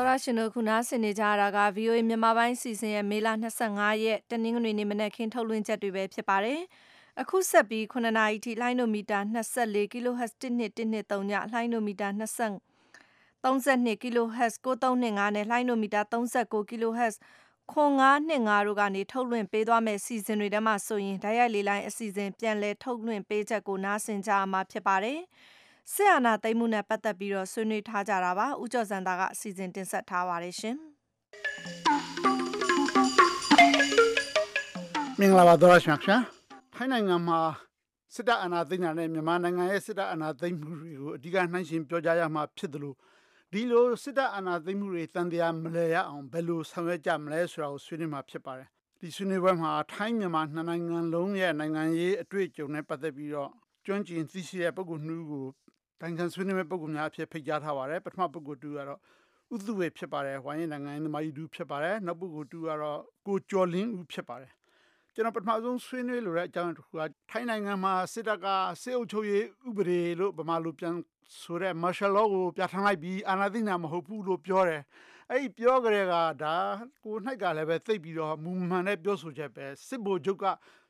တော်ရရှင်တို့ခုနားဆင်နေကြရတာက VOA မြန်မာပိုင်းစီစဉ်ရဲ့မေလ25ရက်တနင်္ဂနွေနေ့မနက်ခင်းထုတ်လွှင့်ချက်တွေပဲဖြစ်ပါတယ်။အခုဆက်ပြီး9နာရီထိလိုင်းနိုမီတာ24 kHz 1213ညလိုင်းနိုမီတာ20 32 kHz 9325နဲ့လိုင်းနိုမီတာ39 kHz ခွန်925တို့ကနေထုတ်လွှင့်ပေးသွားမယ့်စီစဉ်တွေထဲမှာဆိုရင်ဓာတ်ရိုက်လေးလိုင်းအစီအစဉ်ပြန်လည်ထုတ်လွှင့်ပေးချက်ကိုနားဆင်ကြရမှာဖြစ်ပါတယ်။ ဆရာနာသိမ်းမှုနဲ့ပတ်သက်ပြီးတော့ဆွေးနွေးထားကြတာပါ။ဦးကျော်စံသာကအစီအစဉ်တင်ဆက်ထားပါတယ်ရှင်။မင်္ဂလာပါသောရရှင်ခင်ဗျာ။ထိုင်းနိုင်ငံမှာစစ်တပ်အာဏာသိမ်းတာနဲ့မြန်မာနိုင်ငံရဲ့စစ်တပ်အာဏာသိမ်းမှုတွေကိုအဓိကနှိုင်းယှဉ်ပြောကြားရမှာဖြစ်တယ်လို့ဒီလိုစစ်တပ်အာဏာသိမ်းမှုတွေတန်တရားမလဲရအောင်ဘယ်လိုဆောင်ရွက်ကြမလဲဆိုတာကိုဆွေးနွေးမှာဖြစ်ပါတယ်။ဒီဆွေးနွေးပွဲမှာထိုင်းမြန်မာနှစ်နိုင်ငံလုံးရဲ့နိုင်ငံရေးအတွေ့အကြုံနဲ့ပတ်သက်ပြီးတော့ကျွမ်းကျင်သိရှိတဲ့ပုဂ္ဂိုလ်နှူးကို တိုင်ခံဆွေးနွေးမဲ့ပုံကူများအဖြစ်ဖိတ်ကြားထားပါတယ်ပထမပုဂ္ဂိုလ်တူကတော့ဥသုဝေဖြစ်ပါတယ်ဝိုင်းရင်နိုင်ငံသမားကြီးတူဖြစ်ပါတယ်နောက်ပုဂ္ဂိုလ်တူကတော့ကိုကျော်လင်းဦးဖြစ်ပါတယ်ကျွန်တော်ပထမဆုံးဆွေးနွေးလိုတဲ့အကြောင်းတစ်ခုကထိုင်းနိုင်ငံမှာစစ်တပ်ကစစ်အုပ်ချုပ်ရေးဥပဒေလို့ဗမာလိုပြန်ဆိုတဲ့ martial law ကိုပြဋ္ဌာန်းလိုက်ပြီးအာဏာသိမ်းတာမဟုတ်ဘူးလို့ပြောတယ် အဲ့ဒီပြောကြတဲ့ကဒါကိုနှိုက်ကလည်းပဲသိပ်ပြီးတော့မူမှန်တဲ့ပြောဆိုချက်ပဲစစ်ဘိုလ်ချုပ်က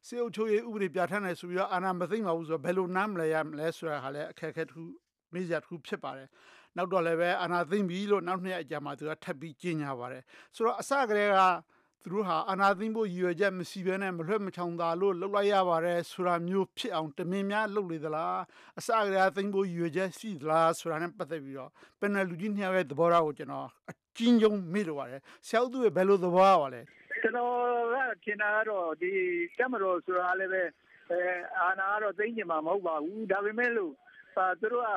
စစ်အုပ်ချုပ်ရေးဥပဒေပြဋ္ဌာန်းတယ်ဆိုပြီးတော့အာဏာမသိမ်းပါဘူးဆိုတော့ဘယ်လိုနားမလဲရမလဲဆိုတာဟာလည်းအခက်အခဲတစ်ခုမေးစရာတစ်ခုဖြစ်ပါတယ်နောက်တော့လည်းပဲအာဏာသိမ်းပြီလို့နောက်နှစ်ရက်အကြာမှာသူကထပ်ပြီးကြီးညာပါတယ်ဆိုတော့အစကတည်းကသူတို့ဟာအာနာသိမ့်ဖို့ရည်ရွယ်ချက်မရှိဘဲနဲ့မလွှဲမချောင်သာလို့လှုပ်လိုက်ရပါတယ်ဆိုတာမျိုးဖြစ်အောင်တမင်များလှုပ်လေသလားအစကတည်းကသိမ့်ဖို့ရည်ရွယ်ချက်ရှိသလားဆိုတာနဲ့ပတ်သက်ပြီးတော့ပန်နယ်လူကြီးနှစ်ယောက်ရဲ့သဘောထားကိုကျွန်တော်အ ချင်းချင်းမေ့လိုပါတယ်ဆရာဦးသူရဲ့ဘယ်လိုသဘောပါလဲကျွန်တော်ကထင်တာကတော့ဒီကမတော်ဆိုတာလည်းပဲအဲအာနာကတော့သိမ့်ကျင်မှာမဟုတ်ပါဘူးဒါပေမဲ့လို့သူတို့က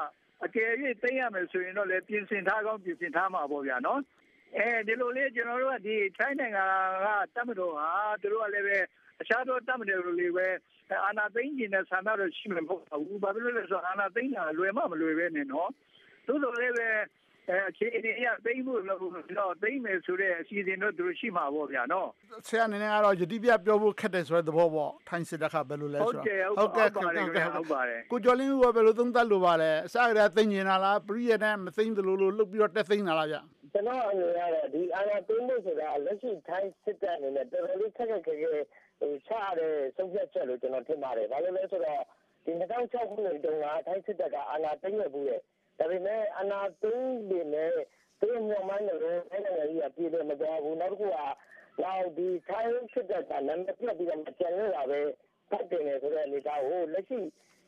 အကယ်၍သိမ့်ရမယ်ဆိုရင်တော့လည်းပြင်ဆင်ထားကောင်းပြင်ဆင်ထားမှာပေါ့ဗျာနော်အဲဒီလိုလေးကျွန်တော်တို့ကဒီထိုင်းနိုင်ငံကတမတော်ဟာသူတို့ကလည်းပဲအခြားသောတမတော်တွေပဲအာနာသိမ့်ကျင်တဲ့ဆန္ဒတော့ရှိမှာမဟုတ်ဘူးဘာဖြစ်လို့လဲဆိုတော့အာနာသိမ့်တာလွယ်မှမလွယ်ပဲနဲ့နော်သို့တော်လည်းပဲ အဲအခြေအနေအရသိမ့်ဖို့လို့တော့သိမ့်မယ်ဆိုတဲ့အစီအစဉ်တော့သူတို့ရှိမှာပေါ့ဗျာနော်ဆရာအနေနဲ့ကတော့ယတိပြပြောဖို့ခက်တယ်ဆိုတဲ့သဘောပေါ့ထိုင်းစစ်တပ်ကဘယ်လိုလဲဆိုတော့ဟုတ်ကဲ့ဟုတ်ကဲ့ဟုတ်ပါတယ်ကိုကျော်လင်းကဘယ်လိုသုံးသပ်လို့ပါလဲအစကတည်းကသိမ့်နေတာလားပရိယနဲ့မသိမ့်သလိုလိုလှုပ်ပြီးတော့တက်သိမ့်တာလားဗျကျွန်တော်အနေနဲ့ကတော့ဒီအာဏာသိမ်းဖို့ဆိုတာလက်ရှိထိုင်းစစ်တပ်အနေနဲ့တော်တော်လေးခက်ခက်ခဲခဲဟိုချရတဲ့ဆုံးဖြတ်ချက်လို့ကျွန်တော်ထင်ပါတယ်။ဘာလို့လဲဆိုတော့ဒီ2006ခုနှစ်တုန်းကထိုင်းစစ်တပ်ကအာဏာသိမ်းရဘူးတဲ့ ဒါပေမဲ့အာဏာသိမ်းပေမဲ့သူတို့မျှော်မှန်းတယ်လို့နိုင်ငံကြီးကပြည်တယ်မတော်ဘူးနောက်တစ်ခုကနောက်ဒီထိုင်းစစ်တပ်ကနာမည်ပြတ်ပြီးတော့ကျန်နေတာပဲဖတ်တယ်ဆိုတဲ့အနေအထားကိုလက်ရှိ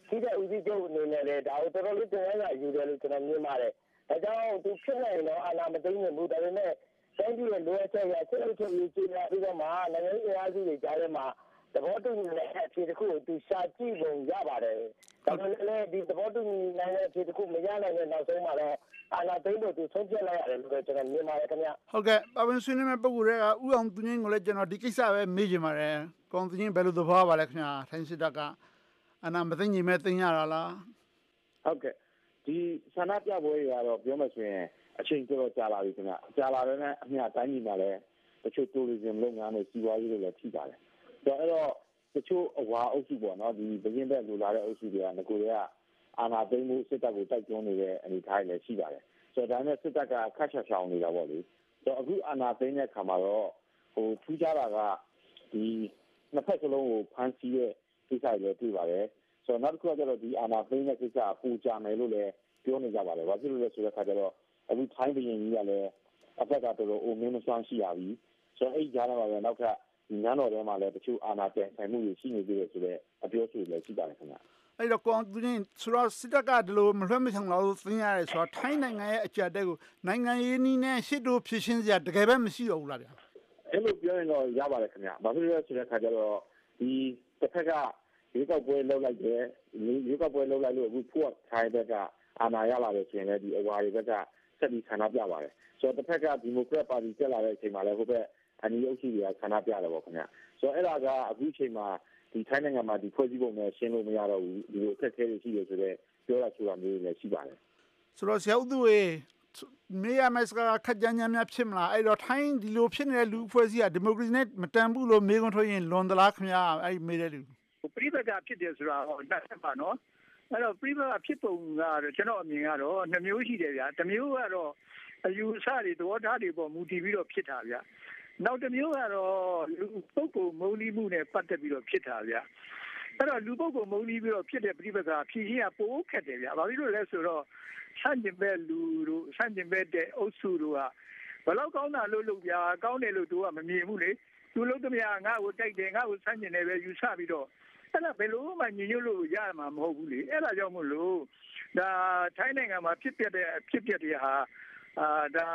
ရှိတဲ့ဦးစီးချုပ်အနေနဲ့လည်းဒါကိုတော်တော်လေးတင်ရတာယူတယ်လို့ကျွန်တော်မြင်ပါတယ်ဒါကြောင့်သူဖြစ်နေတော့အာဏာမသိမ်းနိုင်ဘူးဒါပေမဲ့တိုင်းပြည်ရဲ့လိုအပ်ချက်ရဆက်လက်ချုပ်ရေးကြီးလာပြီးတော့မှနိုင်ငံရေးအားစုတွေကြားထဲမှာသဘောတူညီတဲ့အဖြစ်တစ်ခုကိုသူရှာကြည့်ပုံရပါတယ်။ ဒါပေမဲ့လည်းဒီသဘောတူညီနိုင်တဲ့အဖြစ်တစ်ခုမရနိုင်တဲ့နောက်ဆုံးမှာတော့အာဏာသိမ်းဖို့သူဆုံးဖြတ်လိုက်ရတယ်လို့ကျွန်တော်မြင်ပါတယ်ခင်ဗျ။ဟုတ်ကဲ့။ပါဝင်ဆွေးနွေးမဲ့ပုဂ္ဂိုလ်တွေကဥအောင်သူငင်းကိုလည်းကျွန်တော်ဒီကိစ္စပဲမေးချင်ပါတယ်။ကောင်သူငင်းဘယ်လိုသဘောပါလဲခင်ဗျာ။ထိုင်းစစ်တပ်ကအနာမသိညီမဲ့သိရတာလား။ဟုတ်ကဲ့။ဒီဆန္ဒပြပွဲတွေကတော့ပြောမှဆိုရင်အချိန်တော်တော်ကြာလာပြီခင်ဗျ။ကြာလာတဲ့နဲ့အမျှတိုင်းပြည်မှာလည်းတချို့ tourism လုပ်ငန်းတွေစီးပွားရေးတွေလည်းထိပါတယ်။ဆိုတော့အဲ့တော့ တချို့အဝါအုပ်စုပေါ့နော်ဒီဘရင်ဘက်လိုလာတဲ့အုပ်စုတွေကငကိုတွေကအာဏာသိမ်းမှုစစ်တပ်ကိုတိုက်တွန်းနေတဲ့အနေအထားတွေလည်းရှိပါတယ်ဆိုတော့ဒါနဲ့စစ်တပ်ကခတ်ချက်ချောင်နေတာပေါ့လေဆိုတော့အခုအာဏာသိမ်းတဲ့ခါမှာတော့ဟိုထူးခြားတာကဒီနှစ်ဖက်စလုံးကိုဖမ်းဆီးတဲ့ကိစ္စတွေတွေ့ပါတယ်ဆိုတော့နောက်တစ်ခုကကျတော့ဒီအာဏာသိမ်းတဲ့ကိစ္စပူကြမယ်လို့လည်းပြောနေကြပါတယ်ဘာဖြစ်လို့လဲဆိုတဲ့ခါကျတော့အခုထိုင်းပြည်ကြီးကလည်းအဖက်ကတော်တော်အိုမင်းမဆွမ်းရှိရပြီဆိုတော့အဲ့ကြားထဲမှာပဲနောက်ထပ် နန်းတော်ထဲမှာလည်းတချို့အာဏာပြန်ဆိုင်မှုတွေရှိနေသေးတယ်ဆိုတော့အပြောဆိုလည်းရှိပါတယ်ခင်ဗျအဲ့တော့ကွန်သူချင်းဆိုတော့စစ်တပ်ကဒီလိုမလွှဲမချောင်တော့သိရရဲဆိုတော့ထိုင်းနိုင်ငံရဲ့အကြက်တဲ့ကိုနိုင်ငံရေးနည်းနဲ့ရှစ်တို့ဖြစ်ရှင်းစရာတကယ်ပဲမရှိတော့ဘူးလားဗျာအဲ့လိုပြောရင်တော့ရပါတယ်ခင်ဗျဘာဖြစ်လို့လဲဆိုတဲ့ခါကျတော့ဒီတစ်ဖက်ကရွေးကောက်ပွဲလုပ်လိုက်တယ်ရွေးကောက်ပွဲလုပ်လိုက်လို့အခုဖို့ထိုင်းဘက်ကအာဏာရလာတယ်ဆိုရင်လည်းဒီအဝါတွေဘက်ကဆက်ပြီးဆန္ဒပြပါတယ်ဆိုတော့တစ်ဖက်ကဒီမိုကရက်ပါတီတက်လာတဲ့အချိန်မှာလည်းဟိုဘက် အနီးအုပ်စုတွေကဆန္ဒပြတယ်ပေါ့ခင်ဗျဆိုတော့အဲ့ဒါကအခုချိန်မှာဒီထိုင်းနိုင်ငံမှာဒီဖွဲ့စည်းပုံနဲ့ရှင်းလို့မရတော့ဘူးဒီလိုအခက်အခဲတွေရှိတယ်ဆိုတော့ပြောတာဆိုတာမျိုးတွေလည်းရှိပါတယ်ဆိုတော့ဆရာဦးသူရေမေးရမယ့်စကားခက်ကြမ်းကြမ်းများဖြစ်မလားအဲ့တော့ထိုင်းဒီလိုဖြစ်နေတဲ့လူအဖွဲ့အစည်းကဒီမိုကရေစီနဲ့မတန်ဘူးလို့မေးခွန်းထုတ်ရင်လွန်သလားခင်ဗျာအဲ့မေးတဲ့လူပြိပကဖြစ်တယ်ဆိုတာဟောတတ်ပါနော်အဲ့တော့ပြိပကဖြစ်ပုံကတော့ကျွန်တော်အမြင်ကတော့နှမျိုးရှိတယ်ဗျာတစ်မျိုးကတော့အယူအဆတွေသဘောထားတွေပေါ်မူတည်ပြီးတော့ဖြစ်တာဗျ နောက်တစ်မျိုးကတော့လူပုဂ္ဂိုလ်မုန်းလီမှုနဲ့ပတ်သက်ပြီးတော့ဖြစ်တာဗျအဲ့တော့လူပုဂ္ဂိုလ်မုန်းလီပြီးတော့ဖြစ်တဲ့ပြိပက္ခဖြည့်ရှင်းကပိုခက်တယ်ဗျဘာဖြစ်လို့လဲဆိုတော့ဆန့်ကျင်ဘက်လူတို့ဆန့်ကျင်ဘက်တဲ့အုပ်စုတို့ကဘယ်လောက်ကောင်းတာလို့လုပ်ပြကောင်းတယ်လို့သူကမမြင်ဘူးလေသူလုပ်သမျှငါ့ကိုတိုက်တယ်ငါ့ကိုဆန့်ကျင်တယ်ပဲယူဆပြီးတော့အဲ့ဒါဘယ်လိုမှညင်ညွတ်လို့ရမှာမဟုတ်ဘူးလေအဲ့ဒါကြောင့်မို့လို့ဒါထိုင်းနိုင်ငံမှာဖြစ်ပျက်တဲ့ဖြစ်ပျက်တွေဟာအာဒါ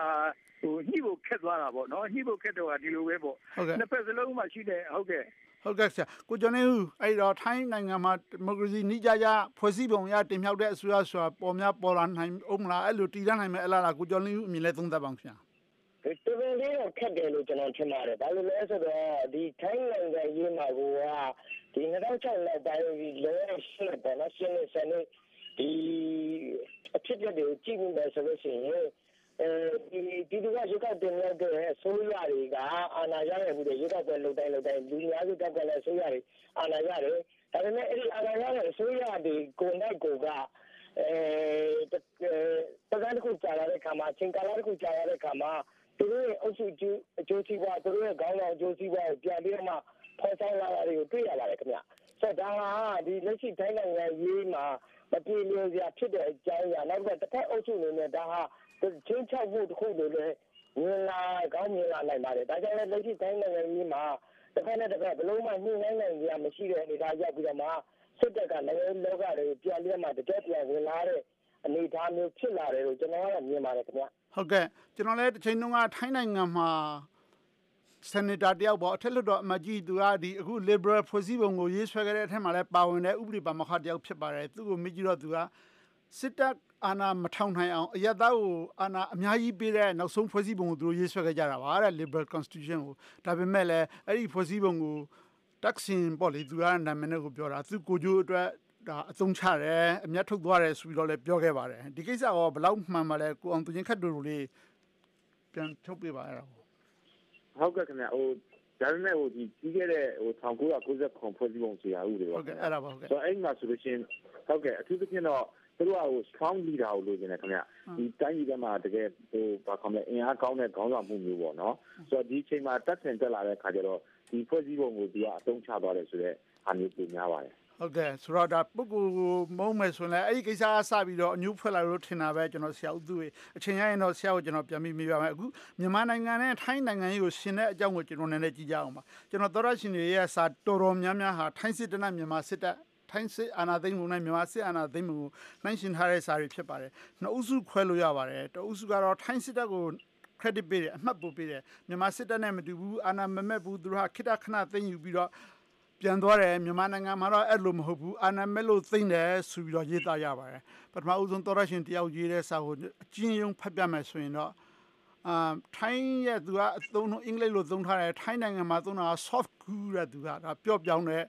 ဟိုညှိဖို့ခက်သွားတာပေါ့နော်ညှိဖို့ခက်တော့ဒီလိုပဲပေါ့ဟုတ်ကဲ့နှစ်ဖက်စလုံးမှာရှိတဲ့ဟုတ်ကဲ့ဟုတ်ကဲ့ဆရာကိုကျော်နေဦးအဲ့တော့ထိုင်းနိုင်ငံမှာဒီမိုကရေစီနှိကြကြဖွဲ့စည်းပုံရတင်မြောက်တဲ့အစိုးရဆိုတာပေါ်များပေါ်လာနိုင်အောင်မလားအဲ့လိုတည်ရနိုင်မယ်အလားလားကိုကျော်နေဦးအမြင်လဲသုံးသပ်ပါအောင်ခင်ဗျာဒီတော်တော်လေးတော့ခက်တယ်လို့ကျွန်တော်ထင်ပါတယ်။ဘာလို့လဲဆိုတော့ဒီထိုင်းနိုင်ငံရေးမှာကဒီ2006လောက်ပိုင်းဒီလောရှင်းတယ်နော်ရှင်းနေစနေဒီအဖြစ်အပျက်တွေကိုကြည့်ပြီးမယ်ဆိုလို့ရှိရင် အဲဒီဒီလူကရုပ်ောက်တင်ရောက်တဲ့အစိုးရတွေကအာဏာရရမှုတွေရုပ်ောက်ပဲလုံတိုင်းလုံတိုင်းလူများစုတက်တဲ့အစိုးရတွေအာဏာရတယ်။ဒါပေမဲ့အဲ့ဒီအာဏာရတဲ့အစိုးရတွေကိုယ်နဲ့ကိုယ်ကအဲတကယ်တခုကြာလာတဲ့ခါမှာချင်းကာလာတခုကြာလာတဲ့ခါမှာသူတို့ရဲ့အုပ်စုကျိုးအကျိုးစီးပွားသူတို့ရဲ့ခေါင်းဆောင်အကျိုးစီးပွားကိုပြန်ပြီးတော့မှဖော်ဆောင်လာတာတွေကိုတွေ့ရပါတယ်ခင်ဗျ။ဆိုတော့ဒါဟာဒီလက်ရှိတိုင်းနိုင်ငံရေးမှာမပြေလည်စရာဖြစ်တဲ့အကြောင်းအရာနောက်ကတစ်ဖက်အုပ်စုအနေနဲ့ဒါဟာ ချင်းချောက်မှုတစ်ခုလိုလည်းမြင်လာကောင်းမြင်လာနိုင်ပါတယ်။ဒါကြောင့်လည်းလက်ရှိတိုင်းနိုင်ငံရေးမှာတစ်ဖက်နဲ့တစ်ဖက်ဘလုံးမှညှိနှိုင်းနိုင်ကြမရှိတဲ့အနေအထားရောက်ပြီးတော့မှစစ်တပ်ကနိုင်ငံလောကတွေကိုပြန်လည်မှတကယ်ပြန်ဝင်လာတဲ့အနေအထားမျိုးဖြစ်လာတယ်လို့ကျွန်တော်ကတော့မြင်ပါတယ်ခင်ဗျ။ဟုတ်ကဲ့ကျွန်တော်လည်းတစ်ချိန်တုန်းကထိုင်းနိုင်ငံမှာစနီတာတယောက်ပေါ့အထက်လွှတ်တော်အမတ်ကြီးသူကဒီအခု liberal ဖွဲ့စည်းပုံကိုရေးဆွဲခဲ့တဲ့အထက်မှာလည်းပါဝင်တဲ့ဥပဒေပါမခတယောက်ဖြစ်ပါတယ်သူ့ကိုမေးကြည့်တော့သူကစစ်တပ် အာဏာမထောင်နိုင်အောင်အယက်သားကိုအာဏာအများကြီးပေးတဲ့နောက်ဆုံးဖွဲ့စည်းပုံကိုသူတို့ရေးဆွဲခဲ့ကြတာပါတဲ့ liberal constitution ကိုဒါပေမဲ့လည်းအဲ့ဒီဖွဲ့စည်းပုံကိုတက်ဆင်ပေါ့လေသူကနာမည်နဲ့ကိုပြောတာသူကိုကျိုးအတွက်ဒါအသုံးချတယ်အမျက်ထုတ်သွားတယ်ဆိုပြီးတော့လည်းပြောခဲ့ပါတယ်ဒီကိစ္စကဘယ်လောက်မှန်ပါလဲကိုအောင်သူချင်းခတ်တို့လေးပြန်ထုတ်ပြပါအဲ့ဒါကိုဟုတ်ကဲ့ခင်ဗျဟိုဒါပေမဲ့ဟိုဒီကြီးခဲ့တဲ့ဟို1990ဖွဲ့စည်းပုံခြေရာဥတွေဟုပါတ်ကဲ့အဲ့ဒါပါဟုတ်ကဲ့ဆိုတော့အဲ့ဒီမှာဆိုလို့ရှိရင်ဟုတ်ကဲ့အထူးသဖြင့်တော့ သူတို့ကဟို strong leader ကိုလိုချင်တယ်ခင်ဗျဒီတိုင်းပြည်ထဲမှာတကယ်ဟိုဘာခေါ်မလဲအင်အားကောင်းတဲ့ခေါင်းဆောင်မှုမျိုးပေါ့နော်ဆိုတော့ဒီအချိန်မှာတက်ဆင်တက်လာတဲ့ခါကျတော့ဒီဖွဲ့စည်းပုံကိုသူကအသုံးချသွားတယ်ဆိုတော့အားမျိုးပြင်များပါတယ်ဟုတ်ကဲ့ဆိုတော့ဒါပုဂ္ဂိုလ်ကိုမုံမယ်ဆိုရင်လည်းအဲ့ဒီကိစ္စကစပြီးတော့အညှို့ဖွဲ့လာလို့ထင်တာပဲကျွန်တော်ဆရာဦးသူရေအချိန်ရရင်တော့ဆရာကိုကျွန်တော်ပြန်ပြီးမေးပါမယ်အခုမြန်မာနိုင်ငံနဲ့ထိုင်းနိုင်ငံရေးကိုရှင်တဲ့အကြောင်းကိုကျွန်တော်နည်းနည်းကြည့်ကြအောင်ပါကျွန်တော်သောရရှင်တွေရဲ့စာတော်တော်များများဟာထိုင်းစစ်တပ်နဲ့မြန်မာစစ်တပ် ထိုင်းစစ်အာဏာသိမ်းမှုနဲ့မြန်မာစစ်အာဏာသိမ်းမှုကိုနှိုင်းယှဉ်ထားတဲ့စာတွေဖြစ်ပါတယ်နှစ်အုပ်စုခွဲလို့ရပါတယ်တအုပ်စုကတော့ထိုင်းစစ်တပ်ကို credit ပေးတယ်အမှတ်ပို့ပေးတယ်မြန်မာစစ်တပ်နဲ့မတူဘူးအာဏာမမက်ဘူးသူတို့ဟာခိတ္တခဏသိမ်းယူပြီးတော့ပြန်သွားတယ်မြန်မာနိုင်ငံမှာတော့အဲ့လိုမဟုတ်ဘူးအာဏာမဲ့လို့သိမ်းတယ်ဆိုပြီးတော့ရေးသားရပါတယ်ပထမဦးဆုံးသောရရှင်တယောက်ရေးတဲ့စာကိုအချင်းယုံဖတ်ပြမယ်ဆိုရင်တော့အာထိုင်းရဲ့သူကအသုံးအင်္ဂလိပ်လိုသုံးထားတယ်ထိုင်းနိုင်ငံမှာသုံးတာ soft coup တဲ့သူကဒါပျော့ပြောင်းတဲ့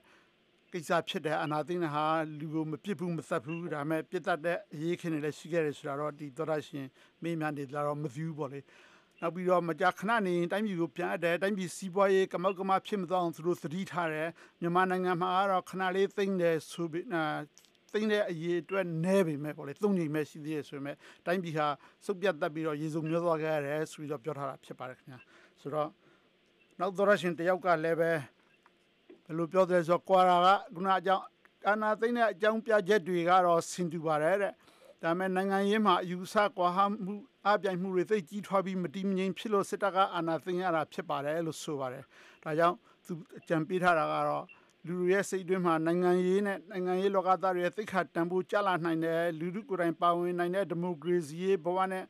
ကိစ္စဖြစ်တယ်အနာသိန်းဟာလူကိုမပြစ်ဘူးမသက်ဘူးဒါပေမဲ့ပြစ်တတ်တဲ့အရေးခင်တွေလည်းရှိခဲ့တယ်ဆိုတာတော့ဒီသောရရှင်မိများနေလာတော့မသိဘူးပေါ့လေနောက်ပြီးတော့မကြာခဏနေရင်တိုင်းပြည်ကိုပြန်အပ်တယ်တိုင်းပြည်စီးပွားရေးကမောက်ကမဖြစ်မသွားအောင်သူတို့သတိထားတယ်မြန်မာနိုင်ငံမှာကတော့ခဏလေးသိမ့်တယ်ဆိုပြီးအာသိမ့်တဲ့အရေးအတွက်နဲပေမဲ့ပေါ့လေသုံးချိန်ပဲရှိသေးတယ်ဆိုပေမဲ့တိုင်းပြည်ဟာစုပ်ပြတ်တက်ပြီးတော့ရေစုံမျောသွားခဲ့ရတယ်ဆိုပြီးတော့ပြောထားတာဖြစ်ပါတယ်ခင်ဗျာဆိုတော့နောက်သောရရှင်တယောက်ကလည်းပဲ ဘယ်လိုပြောတယ်ဆိုတော့ကွာရာကခုနအကြောင်းအာနာသိမ့်တဲ့အကြောင်းပြချက်တွေကတော့ဆင်တူပါတယ်တဲ့ဒါပေမဲ့နိုင်ငံရေးမှာအယူဆကွာဟမှုအပြိုင်မှုတွေသိပ်ကြီးထွားပြီးမတည်မငြိမ်ဖြစ်လို့စစ်တပ်ကအာဏာသိမ်းရတာဖြစ်ပါတယ်လို့ဆိုပါတယ်။ဒါကြောင့်သူအကြံပေးထားတာကတော့လူတွေရဲ့စိတ်အတွင်းမှာနိုင်ငံရေးနဲ့နိုင်ငံရေးလောကသားတွေရဲ့သိက္ခာတန်ဖိုးကျလာနိုင်တယ်လူလူကိုယ်တိုင်ပါဝင်နိုင်တဲ့ဒီမိုကရေစီရေးဘဝနဲ့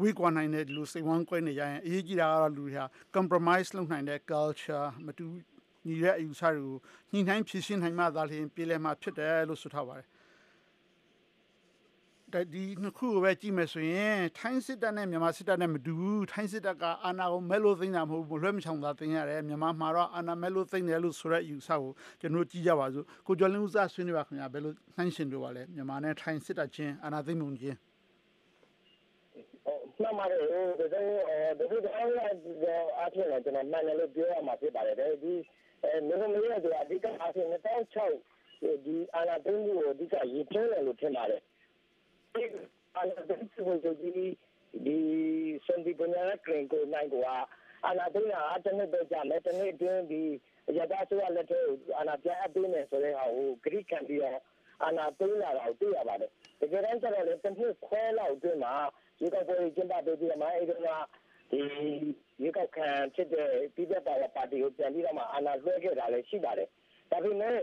ဝေးကွာနိုင်တဲ့လူစိတ်ဝမ်းကွဲနေကြရင်အရေးကြီးတာကတော့လူတွေဟာ compromise လုပ်နိုင်တဲ့ culture မတူ ညီတဲ့အယူဆတွေကိုညှိနှိုင်းဖြည့်ရှင်းနိုင်မှသာလျှင်ပြည်လည်မှာဖြစ်တယ်လို့ဆိုထားပါတယ်ဒီနှစ်ခုကိုပဲကြည့်မယ်ဆိုရင်ထိုင်းစစ်တပ်နဲ့မြန်မာစစ်တပ်နဲ့မတူဘူးထိုင်းစစ်တပ်ကအာဏာကိုမဲလို့သိမ်းတာမဟုတ်ဘူးလွှဲမချောင်သာသိမ်းရတယ်မြန်မာမှာတော့အာဏာမဲလို့သိမ်းတယ်လို့ဆိုတဲ့အယူဆကိုကျွန်တော်ကြည့်ကြပါစို့ကိုကျော်လင်းဦးစားဆွေးနွေးပါခင်ဗျာဘယ်လိုနှိုင်းရှင်တို့ပါလဲမြန်မာနဲ့ထိုင်းစစ်တပ်ချင်းအာဏာသိမ်းမှုချင်းမှန်ပါတယ်ဒါဆိုဒီလိုအားအားဖြင့်လည်းကျွန်တော်မှန်တယ်လို့ပြောရမှာဖြစ်ပါတယ်ဒီ အဲမျိုးမျိုးရဲ့အဓိကအားဖြင့်2006ဒီအာဏာသိမ်းမှုကိုအဓိကရည်သွင်းတယ်လို့ထင်ပါတယ်အာဏာသိမ်းမှုကိုဒီဒီစံဒီပညာကရင်ကိုနိုင်ကွာအာနာသိနာအတနစ်ပဲကြမယ်တနေ့အတွင်းဒီရတာဆိုရလက်ထဲအာနာပြန်အပ်ပေးမယ်ဆိုတဲ့ဟာကိုဂရိခံပြီးတော့အာနာသိလာတာကိုတွေ့ရပါတယ်တကယ်တမ်းကျတော့လေတစ်နှစ်ခွဲလောက်အတွင်းမှာဒီကောက်ပွဲကျင်းပပေးပြီးတော့မှအဲ့ဒီကဒီရေကောက်ခံဖြစ်တဲ့ပြည်သက်ပါပါတီကို ပြန်ပြီးတော့မှအာဏာလွှဲခဲ့တာလည်းရှိပါတယ်။ဒါပေမဲ့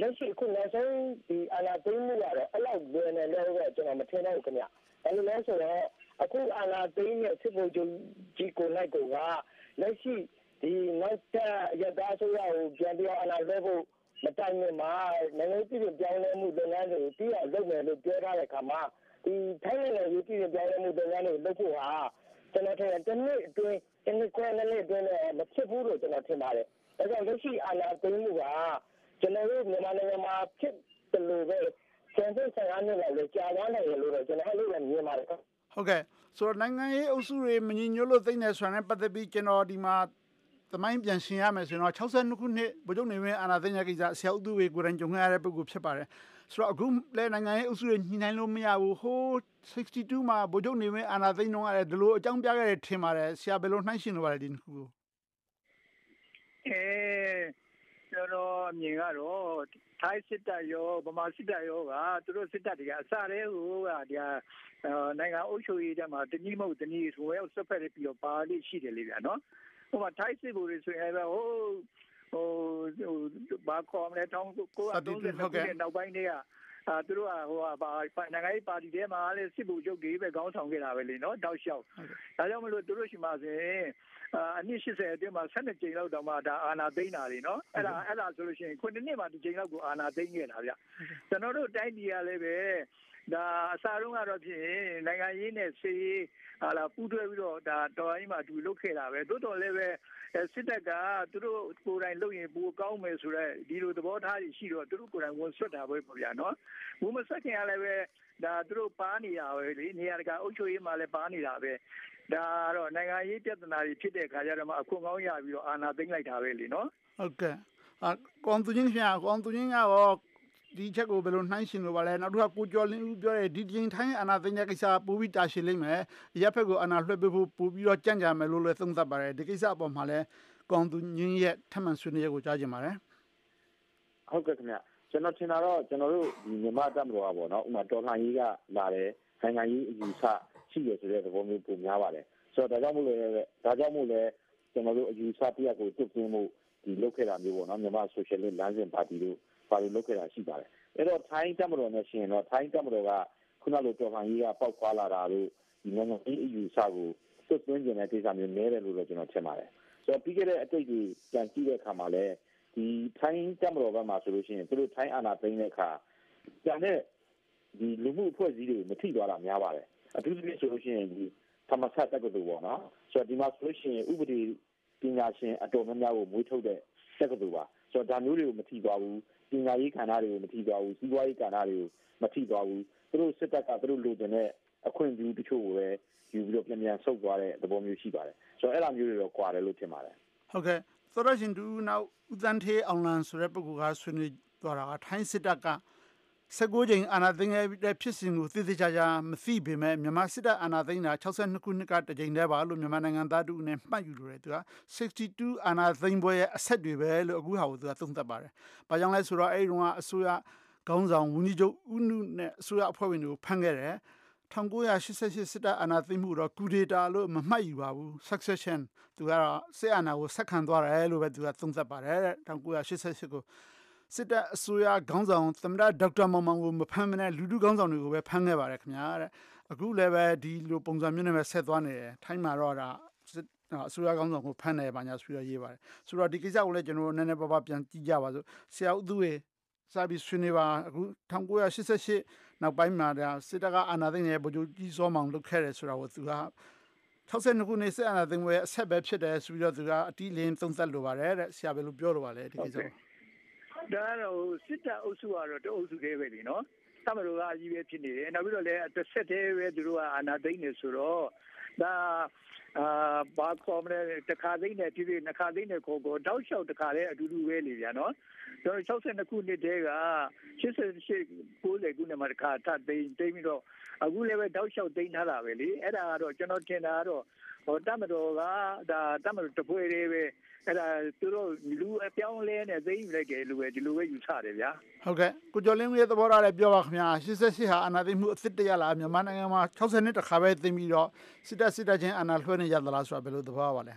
လက်ရှိခုနောက်ဆုံးဒီအာဏာသိမ်းမှုကတော့အဲ့လောက်လွယ်နေလို့တော့ကျွန်တော်မထင်တော့ဘူးခင်ဗျ။ဒါလိုလဲဆိုတော့အခုအာဏာသိမ်းတဲ့စစ်ဗိုလ်ချုပ်ကြီးကိုလိုက်ကိုကလက်ရှိဒီနောက်တဲ့ရတာဆိုရကိုပြန်ပြီးအာဏာလွှဲဖို့မတိုင်မီမှာနိုင်ငံပြည်ပြောင်းလဲမှုလုပ်ငန်းတွေကိုပြီးအောင်လုပ်မယ်လို့ပြောထားတဲ့အခါမှာဒီထိုင်းနိုင်ငံရေးပြည်ပြောင်းလဲမှုလုပ်ငန်းတွေလုပ်ဖို့ဟာကျွန်တော်ထင်တယ်တစ်နှစ်အတွင်း တစ်နှစ်ခွဲနှစ်နှစ်အတွင်းလည်းမဖြစ်ဘူးလို့ကျွန်တော်ထင်ပါတယ်။ဒါကြောင့်လက်ရှိအာဏာသိမ်းမှုကကျွန်တော်တို့မြန်မာနိုင်ငံမှာဖြစ်တယ်လို့ပဲကျန်တဲ့ဆိုင်အနေနဲ့လည်းကြာသွားနိုင်တယ်လို့တော့ကျွန်တော်အဲ့လိုပဲမြင်ပါတယ်ဟုတ်ကဲ့ဆိုတော့နိုင်ငံရေးအုပ်စုတွေမညီညွတ်လို့သိနေဆိုတာနဲ့ပတ်သက်ပြီးကျွန်တော်ဒီမှာသမိုင်းပြန်ရှင်ရမယ်ဆိုရင်တော့62ခုနှစ်ဗိုလ်ချုပ်နေဝင်းအာဏာသိမ်းတဲ့ကိစ္စဆရာဦးသူဝေကိုယ်တိုင်ကြုံခဲ့ရတဲ့ပုဂ္ဂိုလ်ဖြစ်ပါတယ် ဆိုတော့အခုလဲနိုင်ငံရေးအုပ်စုတွေညှိနှိုင်းလို့မရဘူးဟို62မှာဗိုလ်ချုပ်နေဝင်းအာဏာသိမ်းတော့ရတယ်ဒီလိုအကြောင်းပြခဲ့တယ်ထင်ပါတယ်ဆရာဘယ်လိုနှိုင်းရှင်လိုပါလဲဒီခုကိုအဲကျွန်တော်အမြင်ကတော့ထိုင်းစစ်တပ်ရောဗမာစစ်တပ်ရောကသူတို့စစ်တပ်တွေကအစတည်းဟိုကဒီနိုင်ငံအုပ်ချုပ်ရေးတဲ့မှာတနည်းမဟုတ်တနည်းဆိုရောက်ဆက်ဖက်ပြီးတော့ပါလိရှိတယ်လေဗျာနော်ဟိုမှာထိုင်းစစ်ဗိုလ်တွေဆိုရင်လည်းဟို ဟိုဘာခေါ်မလဲတောင်းကိုအတုံးတဲ့နောက်ပိုင်းတွေကအာသူတို့ကဟိုဟာနိုင်ငံရေးပါတီထဲမှာလည်းစစ်ဗိုလ်ချုပ်တွေပဲခေါင်းဆောင်ခဲ့တာပဲလေနော်တောက်လျှောက်ဒါကြောင့်မလို့သူတို့ရှိမှဆိုရင်အနည်း80အတွင်းမှာ12ကြိမ်လောက်တောင်မှဒါအာနာသိန်းတာလေနော်အဲ့ဒါအဲ့ဒါဆိုလို့ရှိရင်ခုနှစ်နှစ်မှတစ်ကြိမ်လောက်ကိုအာနာသိန်းခဲ့တာဗျကျွန်တော်တို့တိုင်းပြည်ကလည်းပဲ ဒါအစားတော့ကတော့ဖြင့်နိုင်ငံရေးနဲ့စီးဟာလာပူးတွဲပြီးတော့ဒါတော်ရင်မှာသူလုတ်ခဲ့တာပဲတိုးတော်လည်းပဲစစ်တပ်ကသူတို့ကိုယ်တိုင်လုပ်ရင်ပိုကောင်းမယ်ဆိုတော့ဒီလိုသဘောထားရှိတော့သူတို့ကိုယ်တိုင်ဝန်ဆွတ်တာပဲပေါ့ဗျာနော်ဘူးမဆက်ခင်ကလည်းပဲဒါသူတို့ပါနေတာပဲလေနေရာတကာအုပ်ချုပ်ရေးမှာလည်းပါနေတာပဲဒါတော့နိုင်ငံရေးပြဿနာတွေဖြစ်တဲ့ခါကျတော့မှအခွင့်ကောင်းရပြီးတော့အာဏာသိမ်းလိုက်တာပဲလေနော်ဟုတ်ကဲ့အကောင်သူချင်းခင်ကောင်သူချင်းကတော့ ဒီချက်ကိုဘယ်လိုနှိုင်းရှင်လို့ပါလဲနောက်တစ်ခါကိုကျော်လင်းဦးပြောတဲ့ဒီချင်းထိုင်းအာဏာသိမ်းတဲ့ကိစ္စပိုပြီးတာရှည်လိမ့်မယ်ရပ်ဖက်ကိုအာဏာလွှဲပေးဖို့ပိုပြီးတော့ကြံ့ကြာမယ်လို့လည်းသုံးသပ်ပါတယ်ဒီကိစ္စအပေါ်မှာလည်းကောင်သူညင်းရဲ့ထမှန်ဆွေးနွေးရကိုကြားကြင်ပါတယ်ဟုတ်ကဲ့ခင်ဗျကျွန်တော်ထင်တာတော့ကျွန်တော်တို့ဒီမြန်မာတပ်မတော်ကပေါ့နော်ဥမာတော်လှန်ရေးကလာတယ်နိုင်ငံရေးအယူဆရှိရဆိုတဲ့သဘောမျိုးပုံများပါတယ်ဆိုတော့ဒါကြောင့်မို့လို့ဒါကြောင့်မို့လဲကျွန်တော်တို့အယူဆတရားကိုတုတ်သိမ်းမှုဒီလုပ်ခဲ့တာမျိုးပေါ့နော်မြန်မာဆိုရှယ်လစ်လမ်းစဉ်ပါတီတို့ ပါတီလုပ်ခဲ့တာရှိပါတယ်အဲ့တော့ထိုင်းတပ်မတော်နဲ့ရှင်တော့ထိုင်းတပ်မတော်ကခုနလိုတော်လှန်ရေးကပောက်ခွာလာတာတို့ဒီနိုင်ငံရေးအယူဆကိုသွတ်သွင်းကျင်တဲ့ကိစ္စမျိုးနည်းတယ်လို့တော့ကျွန်တော်ထင်ပါတယ်ဆိုတော့ပြီးခဲ့တဲ့အတိတ်ကြီးကြံကြည့်တဲ့အခါမှာလည်းဒီထိုင်းတပ်မတော်ဘက်မှာဆိုလို့ရှိရင်သူတို့ထိုင်းအာဏာသိမ်းတဲ့အခါကျန်တဲ့ဒီလူမှုအဖွဲ့အစည်းတွေမထိသွားတာများပါတယ်အထူးသဖြင့်ဆိုလို့ရှိရင်ဒီသမဆတ်တက္ကသိုလ်ပေါ့နော်ဆိုတော့ဒီမှာဆိုလို့ရှိရင်ဥပဒေပညာရှင်အတော်များများကိုမွေးထုတ်တဲ့တက္ကသိုလ်ပါဆိုတော့ဒါမျိုးတွေကိုမထိသွားဘူး ပညာရေးကဏ္ဍတွေကိုမထိသွားဘူးစီးပွားရေးကဏ္ဍတွေကိုမထိသွားဘူးသူတို့စစ်တပ်ကသူတို့လိုချင်တဲ့အခွင့်အရေးတချို့ကိုပဲယူပြီးတော့ပြန်ပြန်ဆုတ်သွားတဲ့သဘောမျိုးရှိပါတယ်ဆိုတော့အဲ့လိုမျိုးတွေတော့ကွာတယ်လို့ထင်ပါတယ်ဟုတ်ကဲ့သောရရှင်တူနောက်ဦးတန်းထေးအောင်လန်ဆိုတဲ့ပုဂ္ဂိုလ်ကဆွေးနွေးသွားတာကထိုင်းစစ်တပ်က 19ကြိမ်အာဏာသိမ်းတဲ့ဖြစ်စဉ်ကိုသိသိချာချာမသိပေမဲ့မြန်မာစစ်တပ်အာဏာသိမ်းတာ62ခုနှစ်ကတကြိမ်တည်းပါလို့မြန်မာနိုင်ငံသားတို့နဲ့မှတ်ယူလို့ရတယ်သူက62အာဏာသိမ်းပွဲရဲ့အဆက်တွေပဲလို့အခုဟာကိုသူကသုံးသပ်ပါတယ်။ဘာကြောင့်လဲဆိုတော့အဲဒီတုန်းကအစိုးရခေါင်းဆောင်ဝန်ကြီးချုပ်ဦးနုနဲ့အစိုးရအဖွဲ့ဝင်တွေကိုဖမ်းခဲ့တယ်။1988စစ်တပ်အာဏာသိမ်းမှုတော့ကူဒေတာလို့မမှတ်ယူပါဘူး succession သူကတော့စစ်အာဏာကိုဆက်ခံသွားတယ်လို့ပဲသူကသုံးသပ်ပါတယ်1988ကို စစ်တပ်အစိုးရခေါင်းဆောင်သမ္မတဒေါက်တာမောင်မောင်ကိုမဖမ်းမနဲ့လူလူခေါင်းဆောင်တွေကိုပဲဖမ်းခဲ့ပါတယ်ခင်ဗျာတဲ့အခုလည်းပဲဒီလိုပုံစံမျိုးနဲ့ပဲဆက်သွားနေတယ်ထိုင်းမှာတော့ဒါအစိုးရကောင်းဆောင်ကိုဖမ်းတယ်ပါညာဆိုပြီးတော့ရေးပါတယ်ဆိုတော့ဒီကိစ္စကိုလည်းကျွန်တော်နည်းနည်းပါးပါးပြန်ကြည့်ကြပါစို့ဆရာဦးသူဝေစာပြီးဆွေးနွေးပါအခု1988နောက်ပိုင်းမှာဒါစစ်တပ်ကအာဏာသိမ်းနေဗိုလ်ချုပ်ကြီးစောမောင်လုပ်ခဲ့တယ်ဆိုတာကိုသူက62ခုနှစ်စစ်အာဏာသိမ်းပွဲအဆက်ပဲဖြစ်တယ်ဆိုပြီးတော့သူကအတီးလင်းသုံးသပ်လိုပါတယ်တဲ့ဆရာဘယ်လိုပြောလိုပါလဲဒီကိစ္စကို ဒါကတော့စစ်တပ်အုပ်စုကတော့တအုပ်စုသေးပဲလीနော်တမတော်ကအကြီးပဲဖြစ်နေတယ်နောက်ပြီးတော့လည်းတစ်ဆက်တည်းပဲသူတို့ကအာဏာသိမ်းနေဆိုတော့ဒါအာဘာခေါ်မလဲတခါသိနေပြည့်နှစ်ခါသိနေခေါ်ကိုတောက်လျှောက်တခါလဲအတူတူပဲလေဗျာနော်ကျွန်တော်62ခုနှစ်တည်းက88 90ခုနှစ်မှာတခါထသိမ်းသိမ်းပြီးတော့အခုလည်းပဲတောက်လျှောက်သိမ်းထားတာပဲလေအဲ့ဒါကတော့ကျွန်တော်ထင်တာကတော့ ဟိုတမတော်ကဒါတမတော်တပွဲလေးပဲအဲ့ဒါသူတို့လူအပြောင်းလဲနဲ့သိမ်းလိုက်တယ်လို့ပဲဒီလိုပဲယူဆတယ်ဗျာဟုတ်ကဲ့ကိုကျော်လင်းရဲ့သဘောထားလည်းပြောပါခင်ဗျာ88ဟာအာဏာသိမ်းမှုအစ်စ်တရလားမြန်မာနိုင်ငံမှာ60နှစ်တခါပဲသိမ်းပြီးတော့စစ်တပ်စစ်တပ်ချင်းအာဏာလွှဲနေရသလားဆိုတာဘယ်လိုသဘောပါလဲ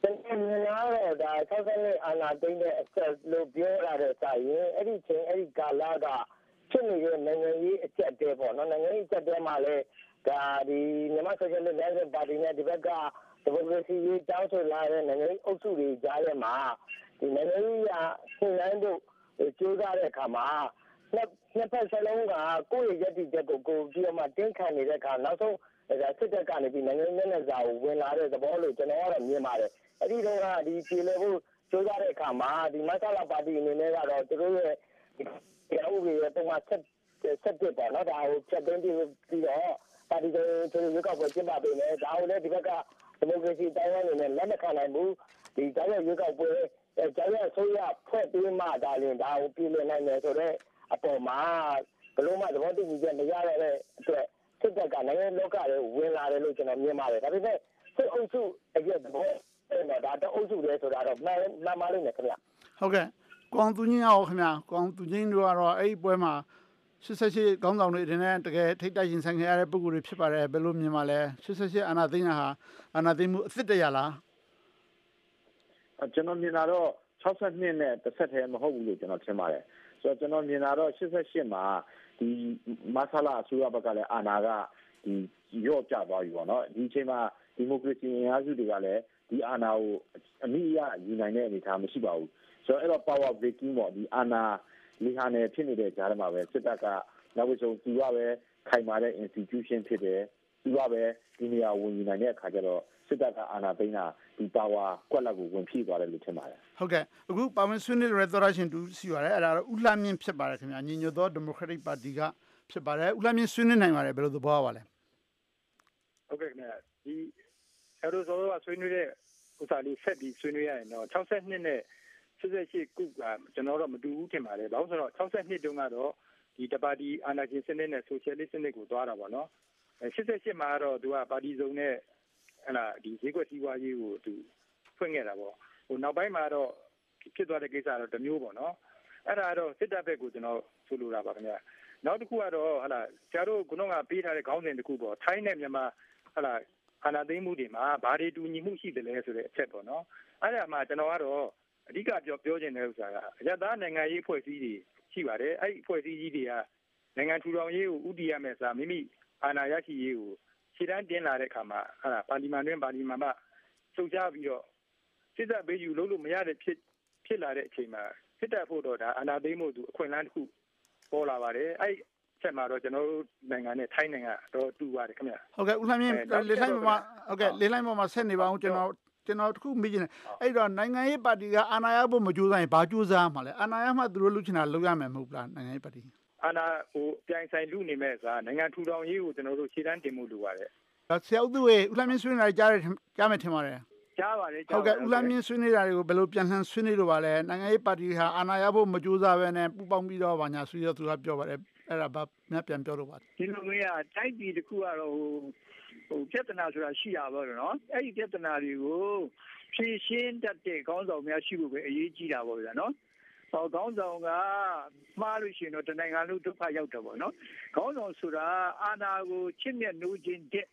စံမြင်လာတော့ဒါ60နှစ်အာဏာသိမ်းတဲ့အဆက်လို့ပြောရတဲ့စာရင်အဲ့ဒီချိန်အဲ့ဒီကာလကဖြစ်နေတဲ့နိုင်ငံရေးအကျက်တဲပေါ့နော်နိုင်ငံရေးအကျက်တဲမှာလည်း ဒါဒီမြန်မာဆိုရှယ်လစ်လမ်းစဉ်ပါတီနဲ့ဒီဘက်ကဒီမိုကရေစီရေးတောင်းဆိုလာတဲ့နိုင်ငံရေးအုပ်စုတွေကြားထဲမှာဒီနိုင်ငံရေးအဆင့်လန်းတို့ကြိုးစားတဲ့အခါမှာနှစ်နှစ်ဖက်စလုံးကကိုယ့်ရဲ့ရည်တည်ချက်ကိုကိုပြီးတော့မှတင်းခံနေတဲ့အခါနောက်ဆုံးဒါစစ်တပ်ကနေပြီးနိုင်ငံရေးနဲ့စာကိုဝင်လာတဲ့သဘောလို့ကျွန်တော်ကတော့မြင်ပါတယ်အဲ့ဒီတော့ကဒီပြည်လေဖို့ကြိုးစားတဲ့အခါမှာဒီမဆလာပါတီအနေနဲ့ကတော့သူတို့ရဲ့ဒီအဥပဒေရဲ့ပုံမှန်ဆက်ဆက်ပြပေါ့နော်ဒါကိုချက်သိမ်းပြီးပြီးတော့ ပါတီကိုသူတို့ကောက်ပွဲကျင်းပပေးမယ်ဒါကိုလည်းဒီဘက်ကဒီမိုကရေစီတိုင်းအနေနဲ့လက်မခံနိုင်ဘူးဒီတိုင်းရဲ့ရွေးကောက်ပွဲတိုင်းရဲ့ဆိုရဖွဲ့ပြီးမှဒါရင်ဒါကိုပြည်လည်နိုင်တယ်ဆိုတော့အပေါ်မှာဘလို့မှသဘောတူညီချက်မရတဲ့အတွက်စစ်တပ်ကနိုင်ငံလောကတွေဝင်လာတယ်လို့ကျွန်တော်မြင်ပါတယ်ဒါပေမဲ့စစ်အုပ်စုအရက်သဘောအဲ့တော့ဒါတအုပ်စုတွေဆိုတာတော့မှန်မှန်ပါလိမ့်မယ်ခင်ဗျဟုတ်ကဲ့ကောင်သူချင်းရောခင်ဗျကောင်သူချင်းတို့ကတော့အဲ့ဒီပွဲမှာ 88ခေါင်းဆောင်တွေတင်တဲ့တကယ်ထိတ်တိုက်ရင်ဆိုင်ခဲ့ရတဲ့ပုံကိုယ်တွေဖြစ်ပါတယ်ဘယ်လိုမြင်ပါလဲ88အာနာသိန်းဟာအာနာသိန်းမှုအစ်စ်တရလားကျွန်တော်မြင်တာတော့62နဲ့တစ်ဆက်တည်းမဟုတ်ဘူးလို့ကျွန်တော်ထင်ပါတယ်ဆိုတော့ကျွန်တော်မြင်တာတော့88မှာဒီမဆလာအစိုးရဘက်ကလည်းအာဏာကဒီရော့ကျသွားပြီပေါ့နော်ဒီအချိန်မှာဒီမိုကရေစီအင်အားစုတွေကလည်းဒီအာဏာကိုအမိအရယူနိုင်တဲ့အနေအထားမရှိပါဘူးဆိုတော့အဲ့တော့ power breaking ပေါ့ဒီအာဏာ လီဟာနယ်ဖြစ်နေတဲ့ကြားထဲမှာပဲစစ်တပ်ကနောက်ပြီးဆုံးသူကပဲခိုင်မာတဲ့ institution ဖြစ်တယ်သူကပဲဒီနေရာဝင်ယူနိုင်တဲ့အခါကျတော့စစ်တပ်ကအာဏာသိမ်းတာဒီပါဝါကွက်လက်ကိုဝင်ဖြည့်သွားတယ်လို့ထင်ပါတယ်ဟုတ်ကဲ့အခုပါဝင်ဆွေးနွေးတဲ့ restoration တူစီပါတယ်အဲ့ဒါတော့ဥလှမြင့်ဖြစ်ပါတယ်ခင်ဗျာညီညွတ်သော democratic party ကဖြစ်ပါတယ်ဥလှမြင့်ဆွေးနွေးနိုင်ပါတယ်ဘယ်လိုသဘောပါလဲဟုတ်ကဲ့ခင်ဗျာဒီအဲ့လိုဆိုတော့ဆွေးနွေးတဲ့ဥစားလေးဆက်ပြီးဆွေးနွေးရရင်တော့62နဲ့ 88ခုကကျွန်တော်တော့မတူဘူးထင်ပါတယ်။ဘာလို့ဆိုတော့62တုန်းကတော့ဒီတပါတီအာဏာရှင်စနစ်နဲ့ဆိုရှယ်လစ်စနစ်ကိုသွားတာပေါ့နော်။88မှာတော့သူကပါတီစုံနဲ့ဟလာဒီဈေးကွက်စည်းဝါးရေးကိုသူဖွင့်ခဲ့တာပေါ့။ဟိုနောက်ပိုင်းမှာတော့ဖြစ်သွားတဲ့ကိစ္စတော့တမျိုးပေါ့နော်။အဲ့ဒါတော့စစ်တပ်ဘက်ကိုကျွန်တော်ဆိုလိုတာပါခင်ဗျာ။နောက်တစ်ခုကတော့ဟလာကျတို့ခုနကပေးထားတဲ့ခေါင်းစဉ်တစ်ခုပေါ့ထိုင်းနဲ့မြန်မာဟလာအာဏာသိမ်းမှုတွေမှာဘာတွေတူညီမှုရှိတယ်လဲဆိုတဲ့အချက်ပေါ့နော်။အဲ့ဒါမှကျွန်တော်ကတော့ အဓိကပြောပြောချင်တဲ့ဥစ္စာကအရသာနိုင်ငံရေးအဖွဲ့အစည်းတွေရှိပါတယ်အဲ့ဒီအဖွဲ့အစည်းကြီးတွေကနိုင်ငံထူထောင်ရေးကိုဥတည်ရမယ်ဆိုတာမိမိအာဏာရရှိရေးကိုခြေတန်းတင်လာတဲ့အခါမှာအဲ့ဒါပါလီမန်တွင်ပါလီမန်မှစုကြပြီးတော့စစ်တပ်ပေးယူလို့လို့မရတဲ့ဖြစ်ဖြစ်လာတဲ့အချိန်မှာစစ်တပ်ဖို့တော့ဒါအာဏာသိမ်းမှုသူအခွင့်အလမ်းတစ်ခုပေါ်လာပါတယ်အဲ့ချက်မှာတော့ကျွန်တော်တို့နိုင်ငံနဲ့ထိုင်းနိုင်ငံတော့တူပါတယ်ခင်ဗျဟုတ်ကဲ့ဦးလှမြင့်လေးလိုက်မှာဟုတ်ကဲ့လေးလိုက်မှာဆက်နေပါအောင်ကျွန်တော် ကျွန်တော်တခုမေးချင်တယ်အဲ့တော့နိုင်ငံရေးပါတီကအာဏာရဖို့မကြိုးစားရင်ဘာကြိုးစားမှာလဲအာဏာရမှသူတို့လုပ်ချင်တာလုပ်ရမယ်မဟုတ်လားနိုင်ငံရေးပါတီအာဏာဟိုပြိုင်ဆိုင်လူနေမဲ့စားနိုင်ငံထူထောင်ရေးကိုကျွန်တော်တို့ခြေတန်းတင်မှုလိုပါတယ်ဆရာဦးသူဝေဦးလမင်းဆွေးနေတာကြားရကြားမယ်ထင်ပါတယ်ကြားပါတယ်ဟုတ်ကဲ့ဦးလမင်းဆွေးနေတာတွေကိုဘယ်လိုပြန်လှန်ဆွေးနေလို့ပါလဲနိုင်ငံရေးပါတီဟာအာဏာရဖို့မကြိုးစားဘဲနဲ့ပူပေါင်းပြီးတော့ဗာညာဆွေးရသူကပြောပါတယ်အဲ့ဒါဘာများပြန်ပြောလို့ပါဒီလိုမျိုးကတိုက်ပြည်တစ်ခုကတော့ဟို ဟိုပြဿနာဆိုတာရှိရပါတော့နော်အဲ့ဒီပြဿနာတွေကိုဖြည့်ရှင်းတတ်တဲ့ခေါင်းဆောင်များရှိဖို့ပဲအရေးကြီးတာပေါ့ဗျာနော်ဟောခေါင်းဆောင်ကမှားလို့ရှိရင်တော့တနိုင်ငံလုံးဒုက္ခရောက်တယ်ပေါ့နော်ခေါင်းဆောင်ဆိုတာအာဏာကိုချစ်မြတ်နိုးခြင်းတဲ့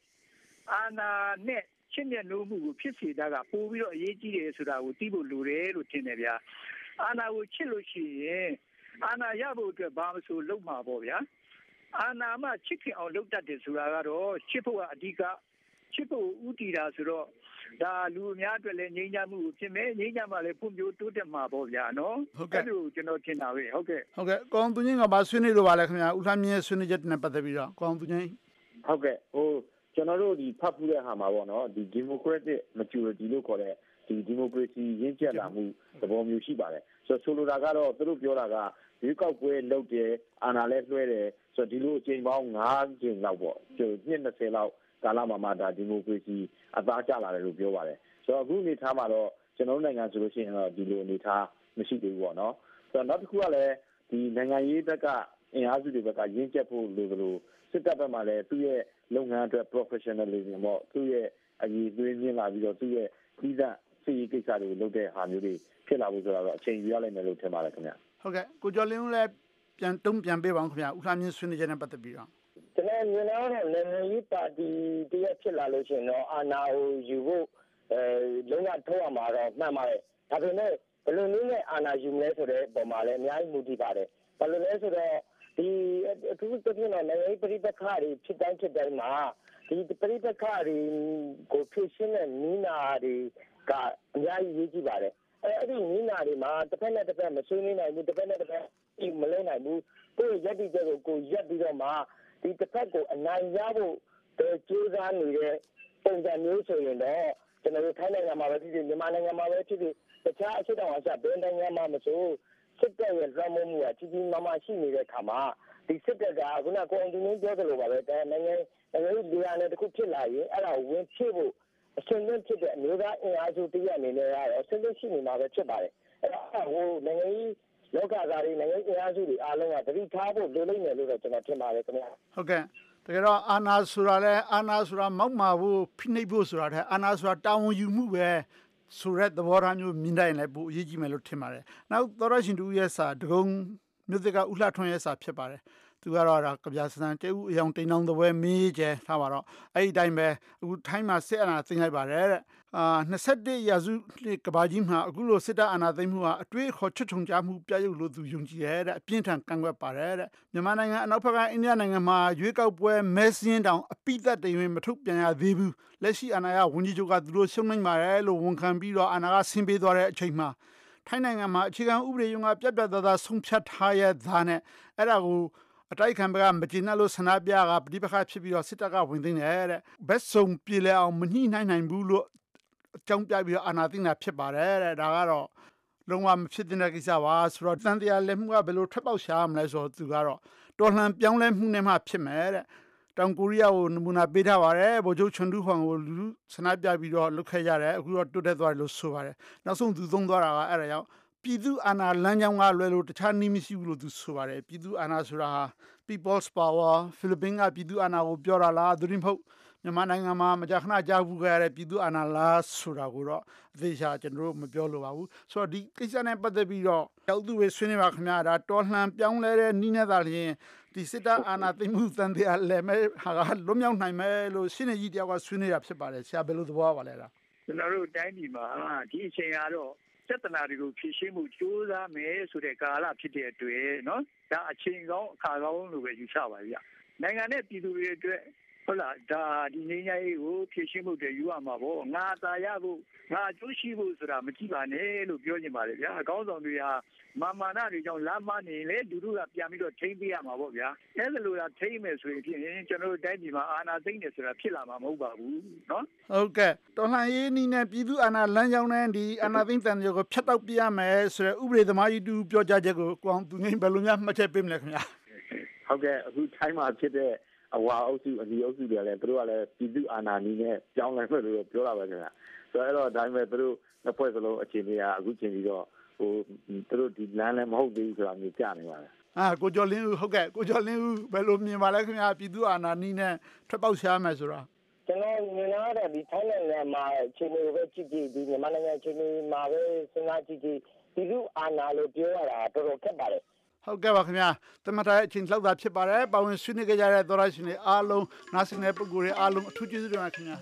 အာဏာနဲ့ချစ်မြတ်နိုးမှုကိုဖြစ်စေတာကပို့ပြီးတော့အရေးကြီးတယ်ဆိုတာကိုသိဖို့လိုတယ်လို့ထင်တယ်ဗျာအာဏာကိုချစ်လို့ရှိရင်အာဏာရဖို့အတွက်ဘာမဆိုလုပ်မှာပေါ့ဗျာ အာဏာမှချစ်ခင်အောင်လုပ်တတ်တယ်ဆိုတာကတော့ချစ်ဖို့ကအဓိကချစ်ဖို့ဥတီတာဆိုတော့ဒါလူအများအတွက်လည်းငြိမ်းချမ်းမှုဖြစ်မယ်ငြိမ်းချမ်းမှလည်းဖွံ့ဖြိုးတိုးတက်မှာပေါ့ဗျာနော်ဟုတ်ကဲ့လိုကျွန်တော်ထင်တာပဲဟုတ်ကဲ့ဟုတ်ကဲ့ကောင်းသူချင်းကဘာဆွေးနွေးလို့ပါလဲခင်ဗျာဦးလှမြင့်ဆွေးနွေးချက်နဲ့ပတ်သက်ပြီးတော့ကောင်းသူချင်းဟုတ်ကဲ့ဟိုကျွန်တော်တို့ဒီဖတ်ဖူးတဲ့ဟာမှာပေါ့နော်ဒီ democratic maturity လို့ခေါ်တဲ့ဒီ democracy ရင်းကျက်လာမှုသဘောမျိုးရှိပါတယ်ဆိုတော့ဆိုလိုတာကတော့သူတို့ပြောတာက ရွေးကောက်ပွဲလုပ်တယ်အာဏာလဲလွှဲတယ်ဆိုတော့ဒီလိုအချိန်ပေါင်း9ချိန်လောက်ပေါ့ကျိုးနှစ်20လောက်ကာလမှာမှဒါဒီမိုကရေစီအသားကျလာတယ်လို့ပြောပါတယ်ဆိုတော့အခုအနေထားမှာတော့ကျွန်တော်နိုင်ငံဆိုလို့ရှိရင်တော့ဒီလိုအနေထားမရှိသေးဘူးပေါ့နော်ဆိုတော့နောက်တစ်ခုကလည်းဒီနိုင်ငံရေးဘက်ကအင်အားစုတွေဘက်ကရင်းချက်ဖို့လိုသလိုစစ်တပ်ဘက်မှာလည်းသူ့ရဲ့လုပ်ငန်းအတွက် professionalism ပေါ့သူ့ရဲ့အရေးသွေးမြင့်လာပြီးတော့သူ့ရဲ့ပြီးသားစီကိစ္စတွေကိုလုပ်တဲ့ဟာမျိုးတွေဖြစ်လာဖို့ဆိုတော့အချိန်ယူရလိမ့်မယ်လို့ထင်ပါတယ်ခင်ဗျ ဟုတ်ကဲ့ကိုကျော်လင်းဦးလည်းပြန်တုံးပြန်ပေးပါအောင်ခင်ဗျဦးလှမြင့်ဆွေးနွေးချက်နဲ့ပတ်သက်ပြီးတော့ကျွန်တော်မြင်တော့နိုင်ငံရေးပါတီတရက်ဖြစ်လာလို့ရှိရင်တော့အာဏာကိုယူဖို့အဲလုံးဝထုတ်ရမှာတော့မှန်ပါတယ်ဒါပေမဲ့ဘယ်လိုနည်းနဲ့အာဏာယူမလဲဆိုတဲ့ပုံမှာလည်းအများကြီးမူတည်ပါတယ်ဘာလို့လဲဆိုတော့ဒီအထူးသဖြင့်တော့နိုင်ငံရေးပြည်ပခါတွေဖြစ်တိုင်းဖြစ်တိုင်းမှာဒီပြည်ပခါတွေကိုဖြစ်ရှင်းတဲ့နည်းနာတွေကအများကြီးရေးကြည့်ပါတယ် အဲအဲ့ဒီနည်းနာတွေမှာတစ်ဖက်နဲ့တစ်ဖက်မဆွေးနွေးနိုင်ဘူးတစ်ဖက်နဲ့တစ်ဖက်မလုပ်နိုင်ဘူးကိုယ့်ရက်တိကျကိုကိုရက်ပြီးတော့မှဒီတစ်ဖက်ကိုအနိုင်ရဖို့ကြိုးစားနေတဲ့ပုံစံမျိုးဆိုရင်တော့ကျွန်တော်တို့ထိုင်းနိုင်ငံမှာပဲဖြစ်ဖြစ်မြန်မာနိုင်ငံမှာပဲဖြစ်ဖြစ်တခြားအရှေ့တောင်အာရှဘယ်နိုင်ငံမှာမဆိုစစ်တပ်ရဲ့လွှမ်းမိုးမှုကကြီးကြီးမားမားရှိနေတဲ့အခါမှာဒီစစ်တပ်ကခုနကိုအောင်သူင်းပြောသလိုပါပဲဒါနိုင်ငံနိုင်ငံရေးလူရနဲ့တခုဖြစ်လာရင်အဲ့ဒါကိုဝင်ဖြည့်ဖို့ အရှင်သင့်ဖြစ်တဲ့အမျိုးသားအင်အားစုတရက်အနေနဲ့ကတော့အရှင်သင့်ရှိနေမှာပဲဖြစ်ပါတယ်အဲ့ဒါဟိုနိုင်ငံရေးလောကသားတွေနိုင်ငံရေးအင်အားစုတွေအားလုံးကတတိထားဖို့လိုလိမ့်မယ်လို့တော့ကျွန်တော်ထင်ပါတယ်ခင်ဗျာဟုတ်ကဲ့တကယ်တော့အာနာဆိုတာလဲအာနာဆိုတာမောက်မာဖို့ဖိနှိပ်ဖို့ဆိုတာတဲ့အာနာဆိုတာတာဝန်ယူမှုပဲဆိုတဲ့သဘောထားမျိုးမြင်တိုင်းလည်းပိုအရေးကြီးမယ်လို့ထင်ပါတယ်။နောက်သောရရှင်တူရဲ့စာဒဂုံမြို့သစ်ကဥလှထွန်းရဲ့စာဖြစ်ပါတယ်။ သူကတော့ဒါကဗျာစံတဲဦးအယောင်တိန်အောင်သပွဲမေးကျဲထားပါတော့အဲ့ဒီတိုင်းပဲအခုထိုင်းမှာစစ်အာဏာသိမ်းလိုက်ပါတယ်တဲ့အာ21ရာစုကဘာကြီးမှာအခုလိုစစ်တပ်အာဏာသိမ်းမှုဟာအတွေ့အခေါ်ချွတ်ချုံကြမှုပြရုပ်လို့သူယုံကြည်ရဲတဲ့အပြင်းထန်ကန့်ကွက်ပါတယ်တဲ့မြန်မာနိုင်ငံအနောက်ဘက်ကအိန္ဒိယနိုင်ငံမှာရွေးကောက်ပွဲမဲစင်းတောင်အပိသက်တရင်မထုတ်ပြန်ရသေးဘူးလက်ရှိအာဏာရဝန်ကြီးချုပ်ကသူတို့ရှုံးနိုင်ပါတယ်လို့ဝန်ခံပြီးတော့အာဏာကဆင်းပေးသွားတဲ့အချိန်မှာထိုင်းနိုင်ငံမှာအခြေခံဥပဒေရုံးကပြတ်ပြတ်သားသားဆုံးဖြတ်ထားရတဲ့နဲ့အဲ့ဒါကို အတိုက်ခံဘက်ကမကျေနပ်လို့ဆန္ဒပြကပဋိပက္ခဖြစ်ပြီးတော့စစ်တပ်ကဝင်သိမ်းတယ်တဲ့ဘက်စုံပြည်လဲအောင်မညှိနှိုင်းနိုင်ဘူးလို့အကြောင်းပြပြီးတော့အာဏာသိမ်းတာဖြစ်ပါတယ်တဲ့ဒါကတော့လုံးဝမဖြစ်တဲ့ကိစ္စပါဆိုတော့တန်တရားလက်မှုကဘယ်လိုထွက်ပေါက်ရှာမလဲဆိုတော့သူကတော့တော်လှန်ပြောင်းလဲမှုနဲ့မှဖြစ်မယ်တဲ့တောင်ကိုရီးယားကိုနမူနာပေးထားပါတယ်ဗိုလ်ချုပ်ချွန်တူဟွန်ကိုလူဆန္ဒပြပြီးတော့လုတ်ခဲ့ကြတယ်အခုတော့တွတ်တက်သွားတယ်လို့ဆိုပါတယ်နောက်ဆုံးသူသုံးသွားတာကအဲ့ဒါကြောင့် ပြည်သူအာဏာလမ်းကြောင်းကလွယ်လို့တခြားနည်းမရှိဘူးလို့သူဆိုပါတယ်ပြည်သူအာဏာဆိုတာ people's power ဖိလစ်ပင်းကပြည်သူအာဏာကိုပြောတာလားသူရင်ဖုတ်မြန်မာနိုင်ငံမှာမကြာခဏကြားဘူးခဲ့ရတဲ့ပြည်သူအာဏာလားဆိုတာကိုတော့အသေးချာကျွန်တော်တို့မပြောလိုပါဘူးဆိုတော့ဒီကိစ္စနဲ့ပတ်သက်ပြီးတော့ရောက်သူတွေဆွေးနွေးပါခင်ဗျာဒါတော်လှန်ပြောင်းလဲတဲ့နီးနဲ့သာလျှင်ဒီစစ်တပ်အာဏာသိမ်းမှုတန်တရားလည်းမဲ့ဟာကလွတ်မြောက်နိုင်မယ်လို့ရှင်းနေကြီးတယောက်ကဆွေးနွေးတာဖြစ်ပါတယ်ဆရာဘယ်လိုသဘောပါလဲလားကျွန်တော်တို့တိုင်းပြည်မှာဒီအချိန်ကတော့ ပြဿနာတွေကိုဖြေရှင်းမှုကြိုးစားမယ်ဆိုတဲ့ကာလဖြစ်တဲ့အတွက်နော်ဒါအချိန်ကောင်းအခါကောင်းလို့ပဲယူဆပါဗျ။နိုင်ငံနဲ့ပြည်သူတွေအတွက် ဟုတ်လားဒါဒီငင်းကြီးကိုဖြည့်ရှင်းမှုတည်းယူရမှာပေါ့ငါသာရဖို့ငါအကျိုးရှိဖို့ဆိုတာမကြည့်ပါနဲ့လို့ပြောနေပါတယ်ဗျာအကောင်းဆောင်တွေဟာမာမာနတွေကြောင့်လမ်းမနေလေဒုဒုကပြန်ပြီးတော့ထိမ့်ပေးရမှာပေါ့ဗျာအဲဒါလိုသာထိမ့်မယ်ဆိုရင်ဖြစ်ရင်ကျွန်တော်တို့တိုင်းပြည်မှာအာဏာသိမ်းနေဆိုတာဖြစ်လာမှာမဟုတ်ပါဘူးနော်ဟုတ်ကဲ့တော်လှန်ရေးနည်းနဲ့ပြည်သူအာဏာလမ်းကြောင်းနဲ့ဒီအာဏာသိမ်းတန်တွေကိုဖျက်တောက်ပြရမယ်ဆိုတဲ့ဥပဒေသမားကြီးတူပြောကြားချက်ကိုကိုအောင်သူငိမ့်ဘယ်လိုများမှတ်ချက်ပေးမလဲခင်ဗျာဟုတ်ကဲ့အခုထိုင်းမှာဖြစ်တဲ့ အဝါအုပ်စုအဒီအုပ်စုတွေလည်းသူတို့ကလည်းပြည်သူအာဏာနည်းနဲ့ကြောင်းလဲမယ်လို့ပြောတာပဲခင်ဗျဆိုတော့အဲ့တော့ဒါပေမဲ့သူတို့နှစ်ဖွဲ့စလုံးအခြေအနေကအခုချိန်ပြီးတော့ဟိုသူတို့ဒီလမ်းလည်းမဟုတ်သေးဘူးဆိုတာမျိုးကြားနေပါတယ်အာကိုကျော်လင်းဦးဟုတ်ကဲ့ကိုကျော်လင်းဦးဘယ်လိုမြင်ပါလဲခင်ဗျာပြည်သူအာဏာနည်းနဲ့ထွက်ပေါက်ရှားမယ်ဆိုတာကျွန်တော်မြင်လာတဲ့ဒီထိုင်းနိုင်ငံမှာအခြေအနေပဲကြည့်ကြည့်ဒီမြန်မာနိုင်ငံအခြေအနေမှာပဲစဉ်းစားကြည့်ကြည့်ပြည်သူအာဏာလို့ပြောရတာတော်တော်ခက်ပါတယ် ဟုတ်ကဲ့ပါခင်ဗျာသမထရဲ့အချိန်လောက်တာဖြစ်ပါတယ်ပါဝင်ဆွေးနွေးကြတဲ့သောရရှင်တွေအားလုံးနားဆင်တဲ့ပုဂ္ဂိုလ်တွေအားလုံးအထူးကျေးဇူးတင်ပါခင်ဗျာ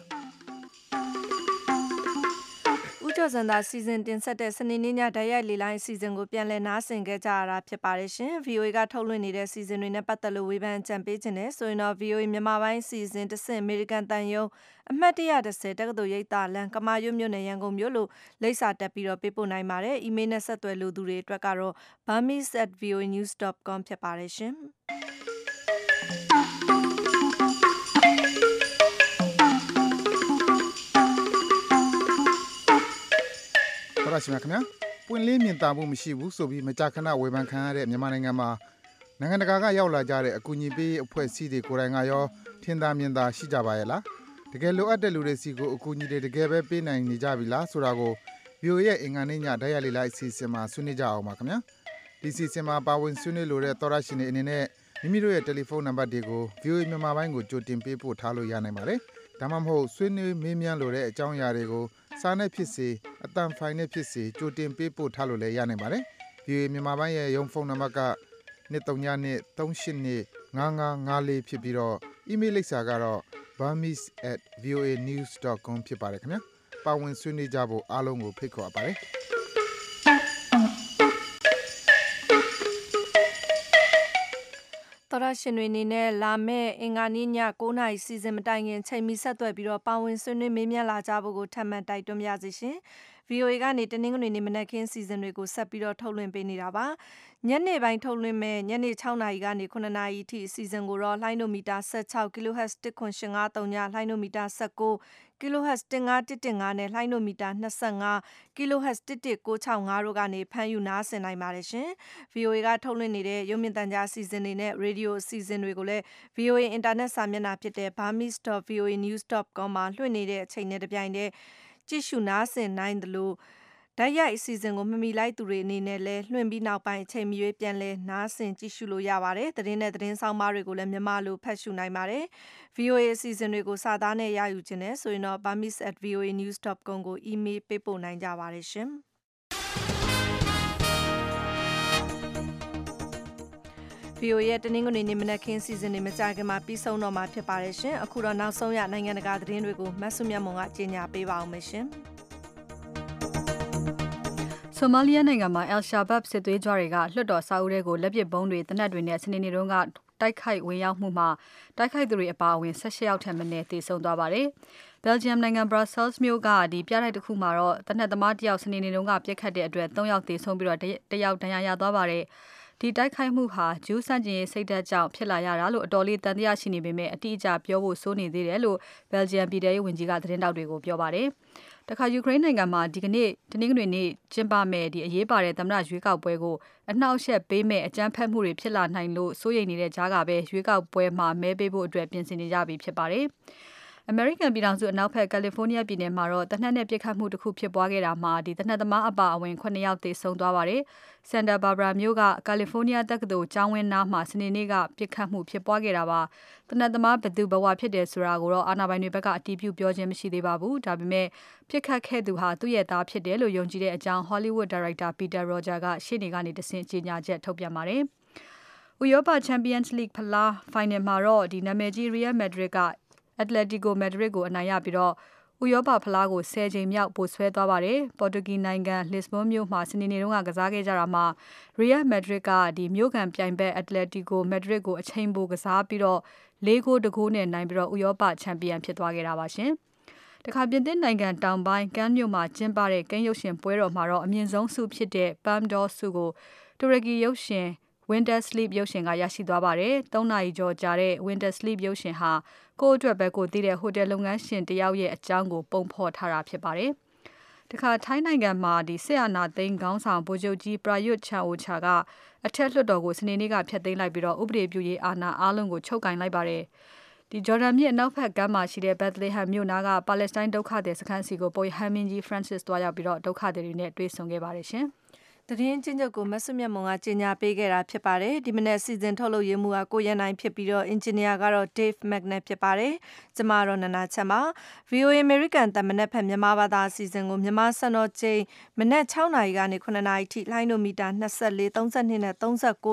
ဦးကျော်စံသာစီစဉ်တင်ဆက်တဲ့စနေနေ့ညဓာတ်ရိုက်လေလိုင်းအစီအစဉ်ကိုပြန်လည်နားဆင်ကြကြရတာဖြစ်ပါတယ်ရှင်။ VOA ကထုတ်လွှင့်နေတဲ့စီစဉ်တွေနဲ့ပတ်သက်လို့ဝေဖန်ကြံပေးခြင်းနဲ့ဆိုရင်တော့ VOA မြန်မာပိုင်းစီစဉ်တဆင့်အမေရိကန်တန်ယုံအမှတ်130တက္ကသိုလ်ရိပ်သာလမ်းကမာရွတ်မြို့နယ်ရန်ကုန်မြို့လို့လိပ်စာတက်ပြီးတော့ပေးပို့နိုင်ပါတယ်။အီးမေးလ်နဲ့ဆက်သွယ်လို့သူတွေအတွက်ကတော့ burmese@voanews.com ဖြစ်ပါတယ်ရှင်။ ရရှိမြခင်ဗျာပွင့်လင်းမြင်သာမှုမရှိဘူးဆိုပြီးမကြာခဏဝေဖန်ခံရတဲ့မြန်မာနိုင်ငံမှာနိုင်ငံတကာကရောက်လာကြတဲ့အကူအညီပေးအဖွဲ့အစည်းတွေကိုယ်တိုင်ကရောထင်သာမြင်သာရှိကြပါရဲ့လားတကယ်လိုအပ်တဲ့လူတွေစီကိုအကူအညီတွေတကယ်ပဲပေးနိုင်နေကြပြီလားဆိုတာကို VOA ရဲ့အင်္ဂါနေ့ညဓာတ်ရိုက်လေ့လာအစီအစဉ်မှာဆွေးနွေးကြအောင်ပါခင်ဗျာ။ဒီအစီအစဉ်မှာပါဝင်ဆွေးနွေးလိုတဲ့သောတရှင်တွေအနေနဲ့မိမိတို့ရဲ့တယ်လီဖုန်းနံပါတ်တွေကို VOA မြန်မာပိုင်းကိုကြိုတင်ပေးပို့ထားလို့ရနိုင်ပါတယ်။ဒါမှမဟုတ်ဆွေးနွေးမေးမြန်းလိုတဲ့အကြောင်းအရာတွေကို စာနဲ့ဖြစ်စေ၊အသံဖိုင်နဲ့ဖြစ်စေ ကြိုတင် ပေးပို့ထားလို့လည်း ရနိုင်ပါတယ်။ VOA မြန်မာပိုင်းရဲ့ ရုံးဖုန်းနံပါတ်က 202 382 5554 ဖြစ်ပြီးတော့ အီးမေးလ်လိပ်စာကတော့ burmese@voanews.com ဖြစ်ပါတယ်ခင်ဗျာ။ပါဝင် ဆွေးနွေးကြဖို့ အားလုံးကို ဖိတ်ခေါ်အပ်ပါတယ်။ သောရရှင်တွေအနေနဲ့လာမယ့်အင်္ဂါနေ့ည9:00နာရီစီစဉ်မတိုင်ခင်ချိန်မီဆက်သွယ်ပြီးတော့ပါဝင်ဆွေးနွေးမေးမြန်းလာကြဖို့ကိုထပ်မံတိုက်တွန်းပါရစေရှင်။ VOA ကနေတနင်္ဂနွေနေ့မနက်ခင်းစီစဉ်တွေကိုဆက်ပြီးတော့ထုတ်လွှင့်ပေးနေတာပါ။ညနေပိုင်းထုတ်လွှင့်မဲ့ညနေ6နာရီကနေ9နာရီအထိအစီအစဉ်ကိုတော့လှိုင်းနိုမီတာ16 kHz 1.853ညလှိုင်းနိုမီတာ19 kHz 15115နဲ့လှိုင်းနိုမီတာ25 kHz 11965တို့ကနေဖမ်းယူနားဆင်နိုင်ပါတယ်ရှင်။ VOA ကထုတ်လွှင့်နေတဲ့ရုပ်မြင်သံကြားအစီအစဉ်တွေနဲ့ရေဒီယိုအစီအစဉ်တွေကိုလည်း VOA အင်တာနက်စာမျက်နှာဖြစ်တဲ့ burmese.voanews.com မှာလွှင့်နေတဲ့အချိန်နဲ့တပြိုင်တည်းကြည့်ရှုနားဆင်နိုင်သလို ဓာတ်ရိုက်အစီအစဉ်ကိုမမီလိုက်သူတွေအနေနဲ့လည်းလွှင့်ပြီးနောက်ပိုင်းအချိန်မရွေးပြန်လဲနားဆင်ကြည့်ရှုလို့ရပါတယ်။သတင်းနဲ့သတင်းဆောင်ပါတွေကိုလည်းမြန်မာလိုဖတ်ရှုနိုင်ပါတယ်။ VOA အစီအစဉ်တွေကိုစာသားနဲ့ရယူခြင်းနဲ့ဆိုရင်တော့ burmese@voanews.com ကိုအီးမေးလ်ပေးပို့နိုင်ကြပါတယ်ရှင်။ VOA ရဲ့တနင်္ဂနွေနေ့မနက်ခင်းစီစဉ်နေမကြခင်မှာပြီးဆုံးတော့မှာဖြစ်ပါတယ်ရှင်။အခုတော့နောက်ဆုံးရနိုင်ငံတကာသတင်းတွေကိုမဆုမြတ်မွန်ကကြီးညာပေးပါအောင်မရှင်။ ဆိုမာလီယာနိုင်ငံမှာ El Shabab စစ်သွေးကြွတွေကလွှတ်တော်စာအုပ်ထဲကိုလက်ပစ်ဗုံးတွေတနက်တွေနဲ့စနေနေ့တုန်းကတိုက်ခိုက်ဝင်ရောက်မှုမှာတိုက်ခိုက်သူတွေအပါအဝင်16ယောက်ထက်မနည်းသေဆုံးသွားပါတယ်။ Belgium နိုင်ငံ Brussels မြို့ကဒီပြတိုက်တစ်ခုမှာတော့တနက်သမားတယောက်စနေနေ့တုန်းကပြစ်ခတ်တဲ့အတွက်3ယောက်သေဆုံးပြီးတော့တယောက်ဒဏ်ရာရသွားပါတယ်။ဒီတိုက်ခိုက်မှုဟာဂျူးဆန့်ကျင်ရေးစိတ်ဓာတ်ကြောင့်ဖြစ်လာရတာလို့အတော်လေးတန်တရားရှိနေပေမဲ့အတိအကျပြောဖို့စိုးနေသေးတယ်လို့ Belgium ပြည်ထရေးဝန်ကြီးကသတင်းတောက်တွေကိုပြောပါတယ်။ တခါယူကရိန်းနိုင်ငံမှာဒီကနေ့တနင်္ဂနွေနေ့ကျင်းပမယ့်ဒီအရေးပါတဲ့သမ္မတရွေးကောက်ပွဲကိုအနှောက်အယှက်ပေးမဲ့အကြမ်းဖက်မှုတွေဖြစ်လာနိုင်လို့စိုးရိမ်နေတဲ့ကြားကပဲရွေးကောက်ပွဲမှာမဲပေးဖို့အတွက်ပြင်ဆင်နေကြပြီဖြစ်ပါတယ်။ American ပြည်ထောင်စုအနောက်ဘက် California ပြည်နယ်မှာတော့တနက်နဲ့ပြစ်ခတ်မှုတစ်ခုဖြစ်ပွားခဲ့တာမှာဒီတနက်သမားအပါအဝင်9ယောက်သေဆုံးသွားပါတယ်။ Santa Barbara မြို့က California တက္ကသိုလ်ကျောင်းဝင်းနားမှာစနေနေ့ကပြစ်ခတ်မှုဖြစ်ပွားခဲ့တာပါ။တနက်သမားဘယ်သူဘဝဖြစ်တယ်ဆိုတာကိုတော့အာဏာပိုင်တွေဘက်ကအတည်ပြုပြောခြင်းမရှိသေးပါဘူး။ဒါပေမဲ့ပြစ်ခတ်ခဲ့သူဟာသူ့ရဲ့သားဖြစ်တယ်လို့ယုံကြည်တဲ့အကြောင်း Hollywood ဒါရိုက်တာ Peter Roger ကရှေ့နေကနေတဆင့်ကြေညာချက်ထုတ်ပြန်ပါတယ်။ဥရောပ Champions League ဖလားဖိုင်နယ်မှာတော့ဒီနာမည်ကြီး Real Madrid က Atletico Madrid ကိုအနိုင်ရပြီးတော့ဥရောပဖလားကို10ချိန်မြောက်ပိုဆွဲသွားပါတယ်။ Portugal နိုင်ငံ Lisbon မြို့မှာစနေနေ့တုန်းကကစားခဲ့ကြတာမှာ Real Madrid ကဒီမြို့ခံပြိုင်ဘက် Atletico Madrid ကိုအချိန်ပိုကစားပြီးတော့၄ဂိုးတဂိုးနဲ့နိုင်ပြီးတော့ဥရောပချန်ပီယံဖြစ်သွားခဲ့တာပါရှင်။တခါပြင်သစ်နိုင်ငံတောင်ပိုင်းကမ်းမြို့မှာကျင်းပတဲ့ကိန်းရုပ်ရှင်ပွဲတော်မှာတော့အမြင့်ဆုံးဆုဖြစ်တဲ့ Palme d'Or ဆုကိုတူရကီရုပ်ရှင် Winter Sleep ရုပ်ရှင်ကရရှိသွားပါတယ်။၃နာရီကျော်ကြာတဲ့ Winter Sleep ရုပ်ရှင်ဟာကိုယ့်အတွက်ပဲကိုသိတဲ့ဟိုတယ်လုပ်ငန်းရှင်တယောက်ရဲ့အကြောင်းကိုပုံဖော်ထားတာဖြစ်ပါတယ်။တခါထိုင်းနိုင်ငံမှာဒီစစ်အာဏာသိမ်းခေါင်းဆောင်ဗိုလ်ချုပ်ကြီး Prayut Chan-o-cha ကအထက်လွှတ်တော်ကိုစနေနေ့ကဖျက်သိမ်းလိုက်ပြီးတော့ဥပဒေပြုရေးအာဏာအားလုံးကိုချုပ်ကင်လိုက်ပါတယ်။ဒီဂျော်ဒန်မြစ်အနောက်ဘက်ကမ်းမှာရှိတဲ့ Bethlehem မြို့နားကပါလက်စတိုင်းဒုက္ခသည်စခန်းစီကိုပိုဟန်မင်းကြီး Francis သွားရောက်ပြီးတော့ဒုက္ခသည်တွေနဲ့တွေ့ဆုံခဲ့ပါတယ်ရှင်။ သတင်းချင်းချုပ်ကိုမဆုမြတ်မွန်ကကြီးညာပေးခဲ့တာဖြစ်ပါတယ်ဒီမနေ့စီစဉ်ထုတ်လုပ်ရေးမှုကကိုရန်နိုင်ဖြစ်ပြီးတော့အင်ဂျင်နီယာကတော့ Dave Magnet ဖြစ်ပါတယ်ကျမတော့နနာချက်ပါ VOA American တမနက်ဖက်မြန်မာဘာသာအစီအစဉ်ကိုမြန်မာစံတော်ချိန်မနက်6နာရီကနေ9နာရီထိလိုင်းနိုမီတာ24 32နဲ့39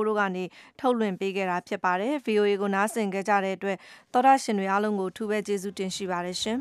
တို့ကနေထုတ်လွှင့်ပေးခဲ့တာဖြစ်ပါတယ် VOA ကိုနားဆင်ကြတဲ့အတွက်သောရရှင်တွေအားလုံးကိုထူးပဲကျေးဇူးတင်ရှိပါတယ်ရှင်